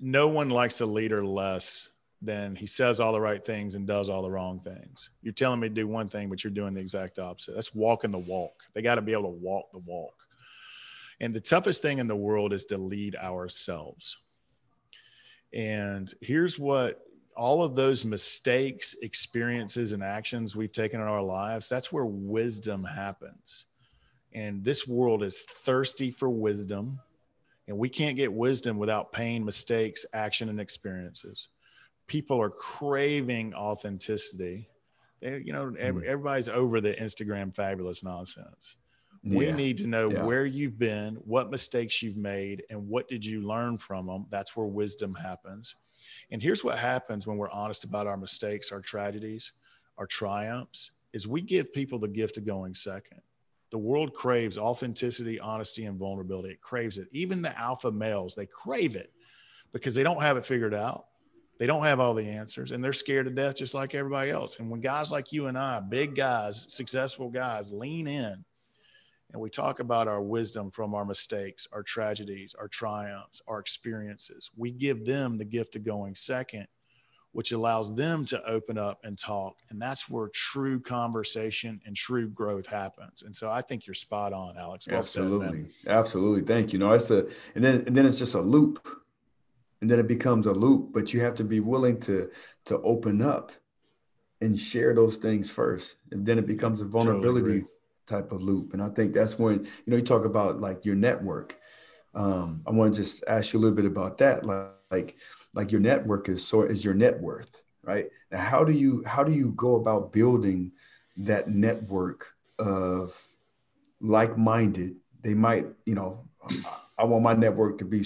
no one likes a leader less than he says all the right things and does all the wrong things. You're telling me to do one thing, but you're doing the exact opposite. That's walking the walk. They got to be able to walk the walk. And the toughest thing in the world is to lead ourselves. And here's what all of those mistakes, experiences, and actions we've taken in our lives, that's where wisdom happens. And this world is thirsty for wisdom. And we can't get wisdom without pain, mistakes, action, and experiences. People are craving authenticity. They, you know, mm. everybody's over the Instagram fabulous nonsense. Yeah. We need to know yeah. where you've been, what mistakes you've made, and what did you learn from them. That's where wisdom happens. And here's what happens when we're honest about our mistakes, our tragedies, our triumphs, is we give people the gift of going second. The world craves authenticity, honesty, and vulnerability. It craves it. Even the alpha males, they crave it because they don't have it figured out. They don't have all the answers and they're scared to death just like everybody else. And when guys like you and I, big guys, successful guys, lean in and we talk about our wisdom from our mistakes, our tragedies, our triumphs, our experiences, we give them the gift of going second which allows them to open up and talk. And that's where true conversation and true growth happens. And so I think you're spot on, Alex. Well Absolutely. Said, Absolutely. Thank you. No, it's a, and then, and then it's just a loop and then it becomes a loop, but you have to be willing to, to open up and share those things first. And then it becomes a vulnerability totally type of loop. And I think that's when, you know, you talk about like your network. Um, I want to just ask you a little bit about that. Like, like like your network is so is your net worth right now how do you how do you go about building that network of like-minded they might you know i want my network to be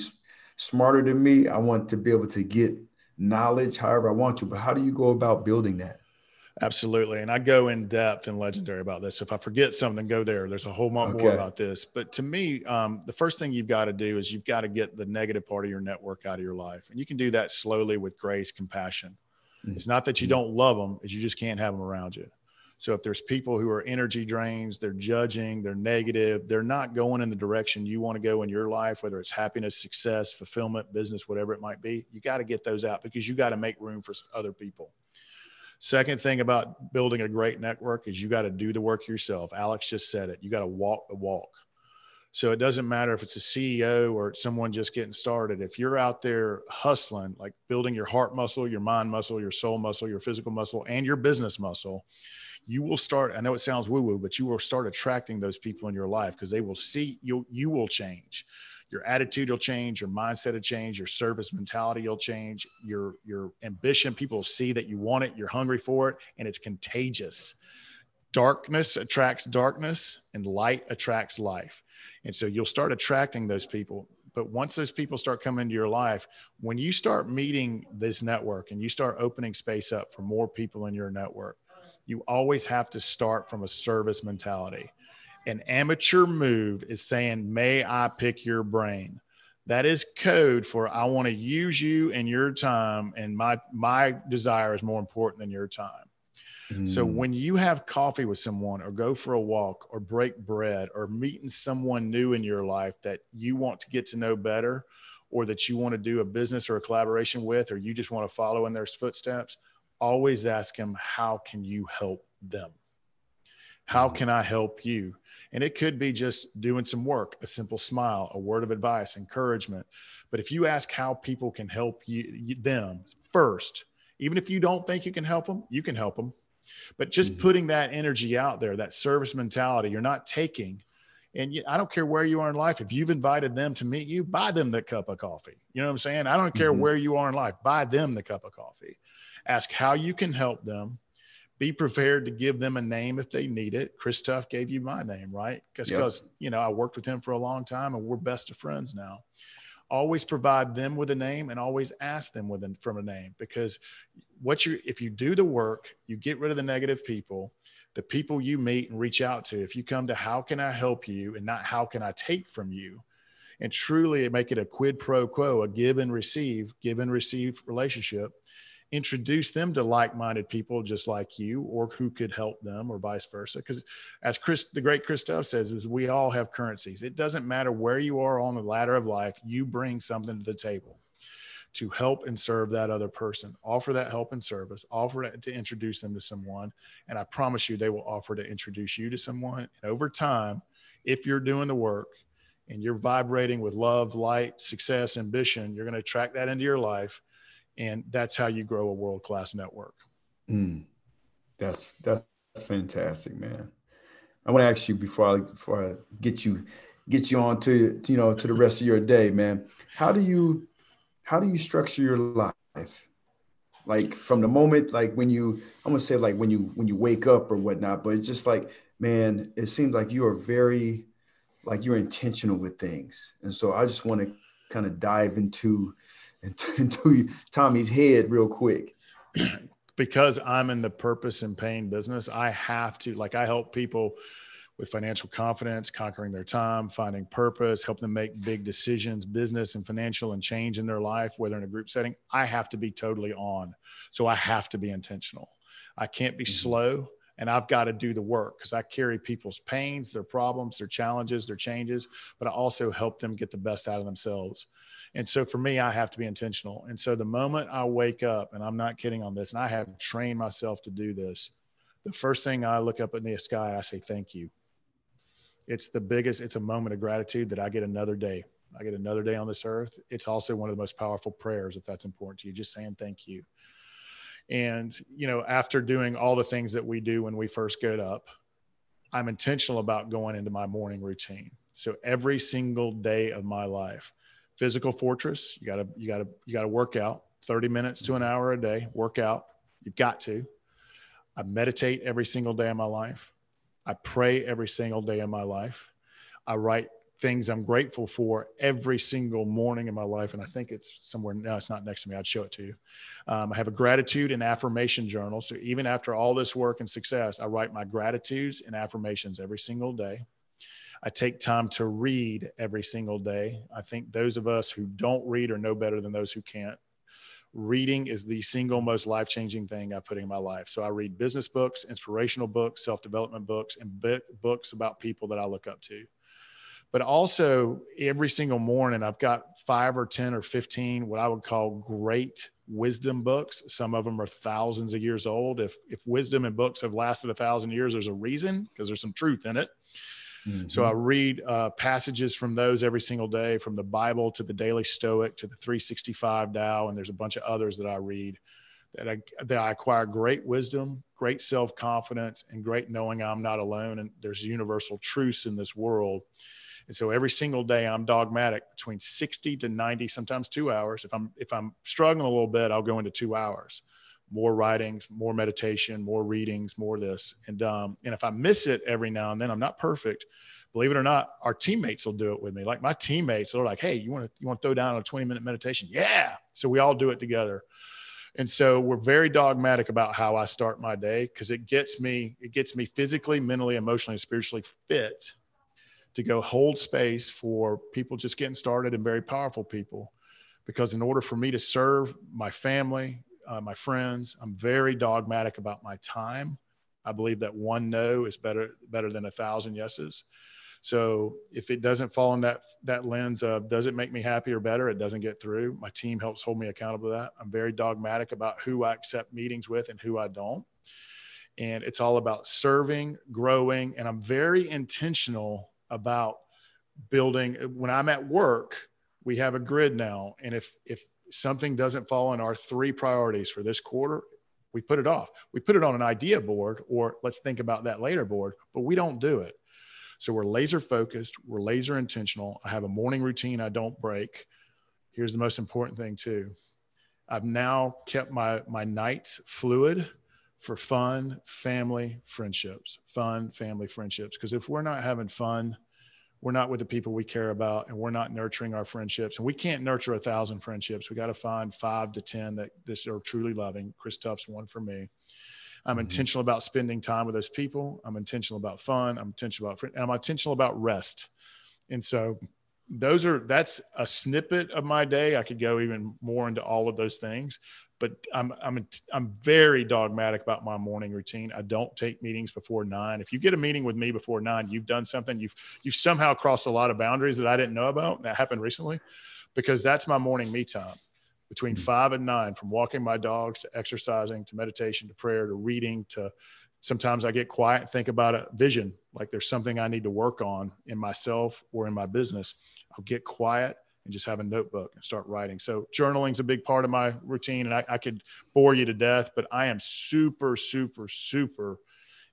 smarter than me i want to be able to get knowledge however i want to but how do you go about building that Absolutely. And I go in depth and legendary about this. If I forget something, go there. There's a whole lot okay. more about this. But to me, um, the first thing you've got to do is you've got to get the negative part of your network out of your life. And you can do that slowly with grace, compassion. Mm-hmm. It's not that you don't love them, is you just can't have them around you. So if there's people who are energy drains, they're judging, they're negative, they're not going in the direction you want to go in your life, whether it's happiness, success, fulfillment, business, whatever it might be, you got to get those out because you got to make room for other people. Second thing about building a great network is you got to do the work yourself. Alex just said it. You got to walk the walk. So it doesn't matter if it's a CEO or it's someone just getting started. If you're out there hustling, like building your heart muscle, your mind muscle, your soul muscle, your physical muscle, and your business muscle, you will start. I know it sounds woo woo, but you will start attracting those people in your life because they will see you. You will change your attitude will change, your mindset will change, your service mentality will change, your your ambition. People will see that you want it, you're hungry for it, and it's contagious. Darkness attracts darkness, and light attracts life. And so you'll start attracting those people. But once those people start coming into your life, when you start meeting this network and you start opening space up for more people in your network, you always have to start from a service mentality. An amateur move is saying, May I pick your brain? That is code for I want to use you and your time, and my my desire is more important than your time. So mm. when you have coffee with someone or go for a walk or break bread or meeting someone new in your life that you want to get to know better or that you want to do a business or a collaboration with or you just want to follow in their footsteps, always ask them, how can you help them? How mm. can I help you? And it could be just doing some work, a simple smile, a word of advice, encouragement. But if you ask how people can help you, them first, even if you don't think you can help them, you can help them but just mm-hmm. putting that energy out there, that service mentality, you're not taking. And I don't care where you are in life. If you've invited them to meet you, buy them the cup of coffee. You know what I'm saying? I don't care mm-hmm. where you are in life. Buy them the cup of coffee. Ask how you can help them. Be prepared to give them a name if they need it. Chris Tuff gave you my name, right? Because yep. you know I worked with him for a long time, and we're best of friends now always provide them with a name and always ask them with a, from a name because what you if you do the work you get rid of the negative people the people you meet and reach out to if you come to how can i help you and not how can i take from you and truly make it a quid pro quo a give and receive give and receive relationship introduce them to like-minded people just like you or who could help them or vice versa. Because as chris the great Chris Tuff says is we all have currencies. It doesn't matter where you are on the ladder of life you bring something to the table to help and serve that other person. Offer that help and service. Offer to introduce them to someone. And i promise you they will offer to introduce you to someone. And over time if you're doing the work and you're vibrating with love light success ambition you're going to attract that into your life and that's how you grow a world class network. Mm, that's that's fantastic, man. I want to ask you before I before I get you get you on to, you know to the rest of your day, man. How do you how do you structure your life? Like from the moment, like when you, I'm gonna say like when you when you wake up or whatnot, but it's just like, man, it seems like you are very, like you're intentional with things, and so I just want to kind of dive into into Tommy's head real quick. because I'm in the purpose and pain business, I have to like I help people with financial confidence, conquering their time, finding purpose, help them make big decisions, business and financial and change in their life, whether in a group setting. I have to be totally on. So I have to be intentional. I can't be mm-hmm. slow and I've got to do the work because I carry people's pains, their problems, their challenges, their changes, but I also help them get the best out of themselves. And so for me, I have to be intentional. And so the moment I wake up, and I'm not kidding on this, and I have trained myself to do this, the first thing I look up in the sky, I say, thank you. It's the biggest, it's a moment of gratitude that I get another day. I get another day on this earth. It's also one of the most powerful prayers, if that's important to you, just saying thank you. And, you know, after doing all the things that we do when we first get up, I'm intentional about going into my morning routine. So every single day of my life, physical fortress. You gotta, you gotta, you gotta work out 30 minutes to an hour a day, work out. You've got to. I meditate every single day of my life. I pray every single day of my life. I write things I'm grateful for every single morning in my life. And I think it's somewhere, no, it's not next to me. I'd show it to you. Um, I have a gratitude and affirmation journal. So even after all this work and success, I write my gratitudes and affirmations every single day. I take time to read every single day. I think those of us who don't read are no better than those who can't. Reading is the single most life changing thing I put in my life. So I read business books, inspirational books, self development books, and books about people that I look up to. But also, every single morning, I've got five or 10 or 15 what I would call great wisdom books. Some of them are thousands of years old. If, if wisdom and books have lasted a thousand years, there's a reason because there's some truth in it. Mm-hmm. So I read uh, passages from those every single day, from the Bible to the Daily Stoic to the 365 Tao, and there's a bunch of others that I read that I that I acquire great wisdom, great self confidence, and great knowing I'm not alone, and there's universal truths in this world. And so every single day I'm dogmatic between 60 to 90, sometimes two hours. If I'm if I'm struggling a little bit, I'll go into two hours. More writings, more meditation, more readings, more this. And um, and if I miss it every now and then, I'm not perfect. Believe it or not, our teammates will do it with me. Like my teammates, they're like, "Hey, you want to you want to throw down a 20 minute meditation?" Yeah. So we all do it together. And so we're very dogmatic about how I start my day because it gets me, it gets me physically, mentally, emotionally, spiritually fit to go hold space for people just getting started and very powerful people. Because in order for me to serve my family, uh, my friends, I'm very dogmatic about my time. I believe that one no is better better than a thousand yeses. So if it doesn't fall in that that lens of does it make me happy or better, it doesn't get through. My team helps hold me accountable to that. I'm very dogmatic about who I accept meetings with and who I don't. And it's all about serving, growing, and I'm very intentional about building when i'm at work we have a grid now and if if something doesn't fall in our three priorities for this quarter we put it off. We put it on an idea board or let's think about that later board but we don't do it. So we're laser focused we're laser intentional. I have a morning routine i don't break. Here's the most important thing too. I've now kept my my nights fluid for fun, family, friendships, fun, family, friendships. Because if we're not having fun, we're not with the people we care about and we're not nurturing our friendships. And we can't nurture a thousand friendships. We got to find five to 10 that this are truly loving. Chris Tuff's one for me. I'm mm-hmm. intentional about spending time with those people. I'm intentional about fun. I'm intentional about, and I'm intentional about rest. And so those are, that's a snippet of my day. I could go even more into all of those things, but I'm I'm I'm very dogmatic about my morning routine. I don't take meetings before nine. If you get a meeting with me before nine, you've done something. You've you've somehow crossed a lot of boundaries that I didn't know about. That happened recently, because that's my morning me time between mm-hmm. five and nine, from walking my dogs to exercising to meditation to prayer to reading to sometimes I get quiet and think about a vision, like there's something I need to work on in myself or in my business. I'll get quiet and just have a notebook and start writing. So journaling is a big part of my routine, and I, I could bore you to death, but I am super, super, super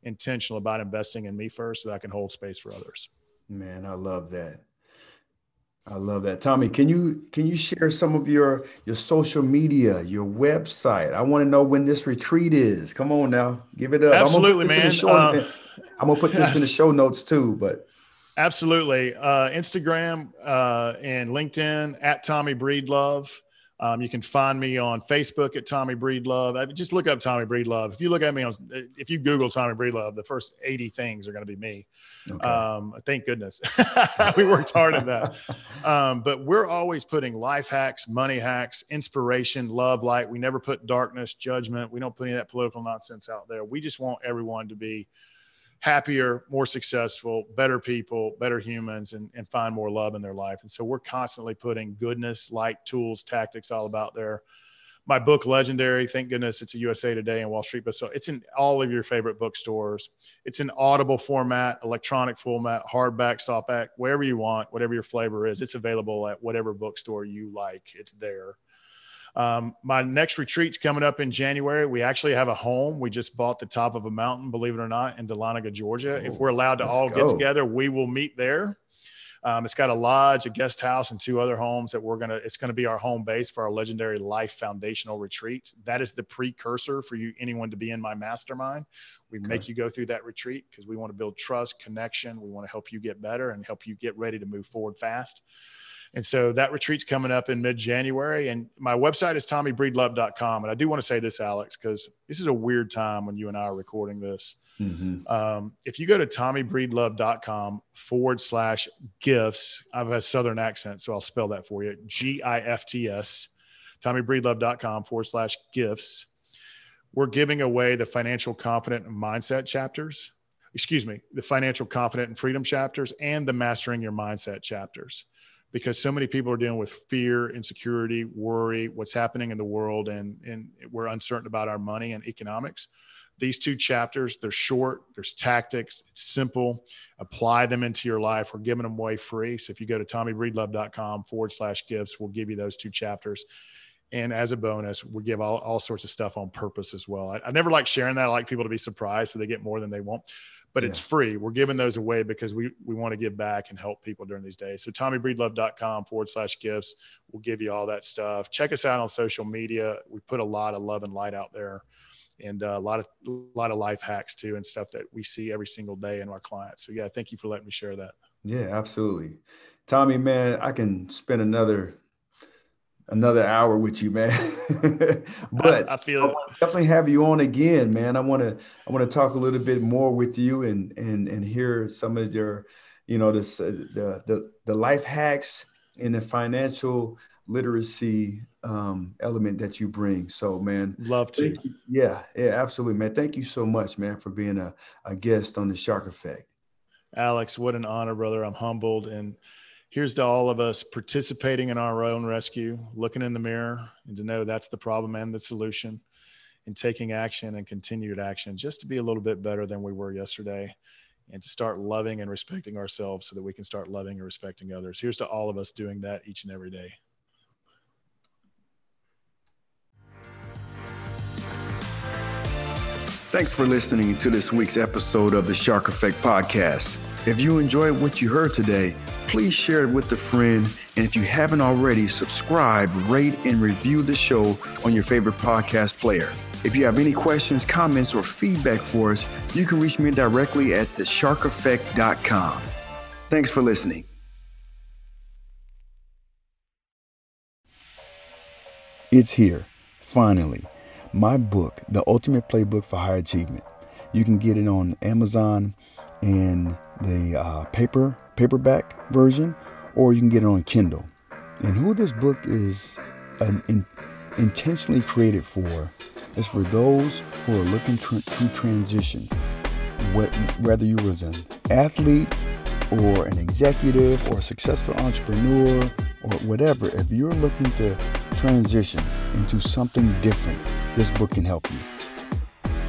intentional about investing in me first so that I can hold space for others. Man, I love that. I love that. Tommy, can you can you share some of your your social media, your website? I want to know when this retreat is. Come on now, give it up. Absolutely, man. Uh, I'm gonna put this in the show notes too, but Absolutely. Uh, Instagram uh, and LinkedIn at Tommy Breedlove. Um, you can find me on Facebook at Tommy Breedlove. I mean, just look up Tommy Breedlove. If you look at me on, if you Google Tommy Breedlove, the first 80 things are going to be me. Okay. Um, thank goodness. we worked hard at that. Um, but we're always putting life hacks, money hacks, inspiration, love, light. We never put darkness, judgment. We don't put any of that political nonsense out there. We just want everyone to be happier, more successful, better people, better humans, and, and find more love in their life. And so we're constantly putting goodness, light, tools, tactics all about there. My book, Legendary, thank goodness it's a USA Today and Wall Street bestseller. It's in all of your favorite bookstores. It's in audible format, electronic format, hardback, softback, wherever you want, whatever your flavor is. It's available at whatever bookstore you like. It's there. Um, my next retreat's coming up in January. We actually have a home. We just bought the top of a mountain, believe it or not, in Dahlonega, Georgia. Oh, if we're allowed to all go. get together, we will meet there. Um, it's got a lodge, a guest house, and two other homes that we're gonna. It's gonna be our home base for our legendary life foundational retreats. That is the precursor for you, anyone to be in my mastermind. We okay. make you go through that retreat because we want to build trust, connection. We want to help you get better and help you get ready to move forward fast. And so that retreat's coming up in mid January. And my website is tommybreedlove.com. And I do want to say this, Alex, because this is a weird time when you and I are recording this. Mm-hmm. Um, if you go to tommybreedlove.com forward slash gifts, I have a Southern accent, so I'll spell that for you G I F T S, tommybreedlove.com forward slash gifts. We're giving away the financial confident mindset chapters. Excuse me, the financial confident and freedom chapters and the mastering your mindset chapters because so many people are dealing with fear, insecurity, worry, what's happening in the world, and, and we're uncertain about our money and economics. These two chapters, they're short, there's tactics, it's simple. Apply them into your life. We're giving them away free. So if you go to tommybreedlove.com forward slash gifts, we'll give you those two chapters. And as a bonus, we give all, all sorts of stuff on purpose as well. I, I never like sharing that. I like people to be surprised so they get more than they want but yeah. it's free. We're giving those away because we we want to give back and help people during these days. So TommyBreedlove.com forward slash gifts. We'll give you all that stuff. Check us out on social media. We put a lot of love and light out there, and uh, a lot of a lot of life hacks too, and stuff that we see every single day in our clients. So yeah, thank you for letting me share that. Yeah, absolutely, Tommy. Man, I can spend another another hour with you, man. but I, I feel I definitely have you on again, man. I want to I want to talk a little bit more with you and and and hear some of your, you know, this uh, the the the life hacks and the financial literacy um, element that you bring. So, man, love to. Yeah, yeah, absolutely, man. Thank you so much, man, for being a, a guest on the Shark Effect. Alex, what an honor, brother. I'm humbled and here's to all of us participating in our own rescue, looking in the mirror and to know that's the problem and the solution, and taking action and continued action just to be a little bit better than we were yesterday and to start loving and respecting ourselves so that we can start loving and respecting others. Here's to all of us doing that each and every day. Thanks for listening to this week's episode of the Shark Effect Podcast. If you enjoyed what you heard today, please share it with a friend. And if you haven't already, subscribe, rate, and review the show on your favorite podcast player. If you have any questions, comments, or feedback for us, you can reach me directly at thesharkeffect.com. Thanks for listening. It's here, finally. My book, The Ultimate Playbook for High Achievement. You can get it on Amazon in the uh, paper paperback version, or you can get it on Kindle. And who this book is an, in, intentionally created for is for those who are looking tr- to transition, what, whether you was an athlete or an executive or a successful entrepreneur or whatever. If you're looking to transition into something different, this book can help you.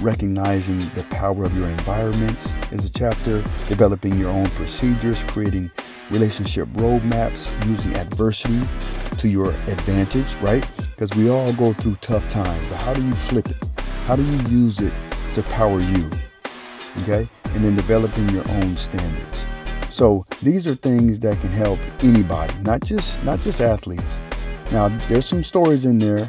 recognizing the power of your environments is a chapter, developing your own procedures, creating relationship roadmaps, using adversity to your advantage, right? Because we all go through tough times, but how do you flip it? How do you use it to power you? Okay? And then developing your own standards. So these are things that can help anybody, not just not just athletes. Now, there's some stories in there